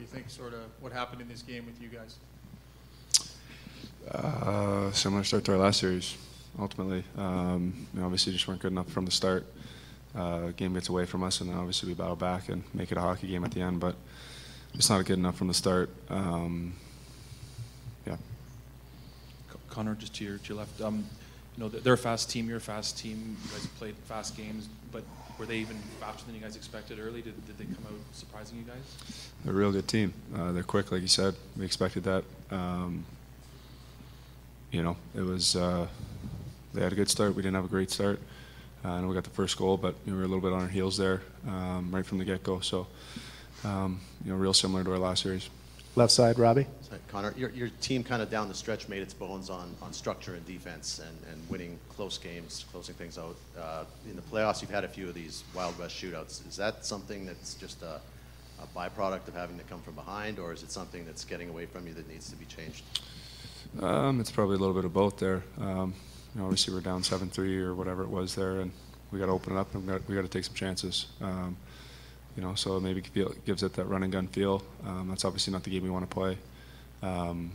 you think sort of what happened in this game with you guys? Uh, similar start to our last series. Ultimately, um, you know, obviously just weren't good enough from the start. Uh, game gets away from us, and then obviously we battle back and make it a hockey game at the end. But it's not good enough from the start. Um, yeah. Connor, just to your, to your left. Um, you know, they're a fast team. You're a fast team. You guys played fast games, but were they even faster than you guys expected early? Did, did they come out surprising you guys? They're a real good team. Uh, they're quick, like you said. We expected that. Um, you know, it was. Uh, they had a good start. We didn't have a great start. Uh, I know we got the first goal, but you know, we were a little bit on our heels there um, right from the get-go. So, um, you know, real similar to our last series. Left side, Robbie. Connor, your, your team kind of down the stretch made its bones on, on structure and defense and, and winning close games, closing things out. Uh, in the playoffs, you've had a few of these Wild West shootouts. Is that something that's just a, a byproduct of having to come from behind, or is it something that's getting away from you that needs to be changed? Um, it's probably a little bit of both there. Um, you know, obviously we're down seven three or whatever it was there, and we got to open it up and we got, we got to take some chances. Um, you know, so maybe gives it that run and gun feel. Um, that's obviously not the game we want to play. Um,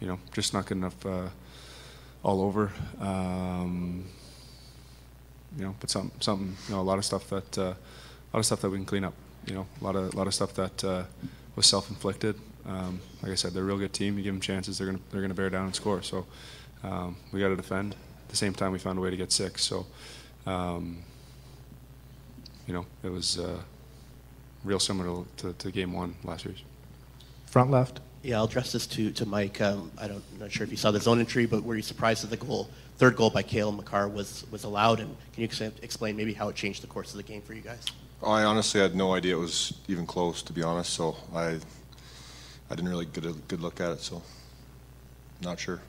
you know, just not good enough uh, all over. Um, you know, but some, something, you know, a lot of stuff that, uh, a lot of stuff that we can clean up. You know, a lot of, a lot of stuff that uh, was self-inflicted. Um, like I said, they're a real good team. You give them chances, they're gonna, they're gonna bear down and score. So um, we got to defend. At the same time, we found a way to get six. So, um, you know, it was uh, real similar to, to, game one last year's. Front left. Yeah, I'll address this to, to Mike. Um, I don't, I'm not sure if you saw the zone entry, but were you surprised that the goal, third goal by Cale Makar was, was allowed? And can you explain maybe how it changed the course of the game for you guys? I honestly had no idea it was even close, to be honest. So I, I didn't really get a good look at it. So, not sure.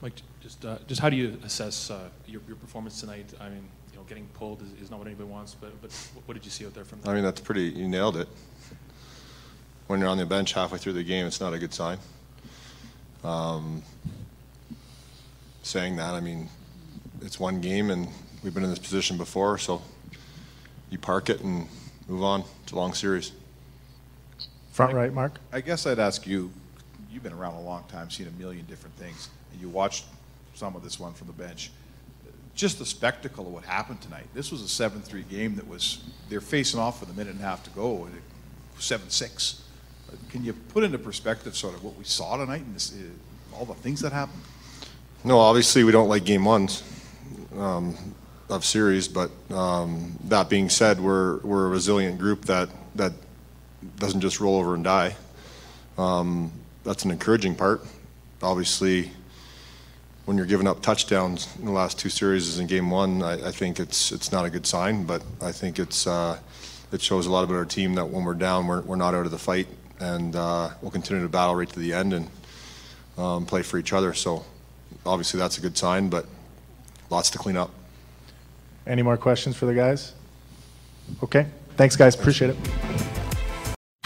Mike, just uh, just how do you assess uh, your, your performance tonight? I mean, you know, getting pulled is, is, not what anybody wants, but but what did you see out there from that? I mean, that's pretty. You nailed it. When you're on the bench halfway through the game, it's not a good sign. Um, saying that, I mean, it's one game, and we've been in this position before, so you park it and move on. It's a long series. Front right, Mark. I guess I'd ask you. You've been around a long time, seen a million different things and you watched some of this one from the bench. Just the spectacle of what happened tonight. This was a 7 3 game that was, they're facing off with a minute and a half to go, and 7 6. Can you put into perspective sort of what we saw tonight and this, uh, all the things that happened? No, obviously we don't like game ones um, of series, but um, that being said, we're, we're a resilient group that, that doesn't just roll over and die. Um, that's an encouraging part. Obviously, when you're giving up touchdowns in the last two series in game one, I, I, think it's it's not a good sign. But I think it's uh, it shows a lot about our team that when we're down, we're, we're not out of the fight, and uh, we'll continue to battle right to the end and um, play for each other. So obviously that's a good sign, but lots to clean up. Any more questions for the guys? Okay. Thanks, guys. Appreciate it.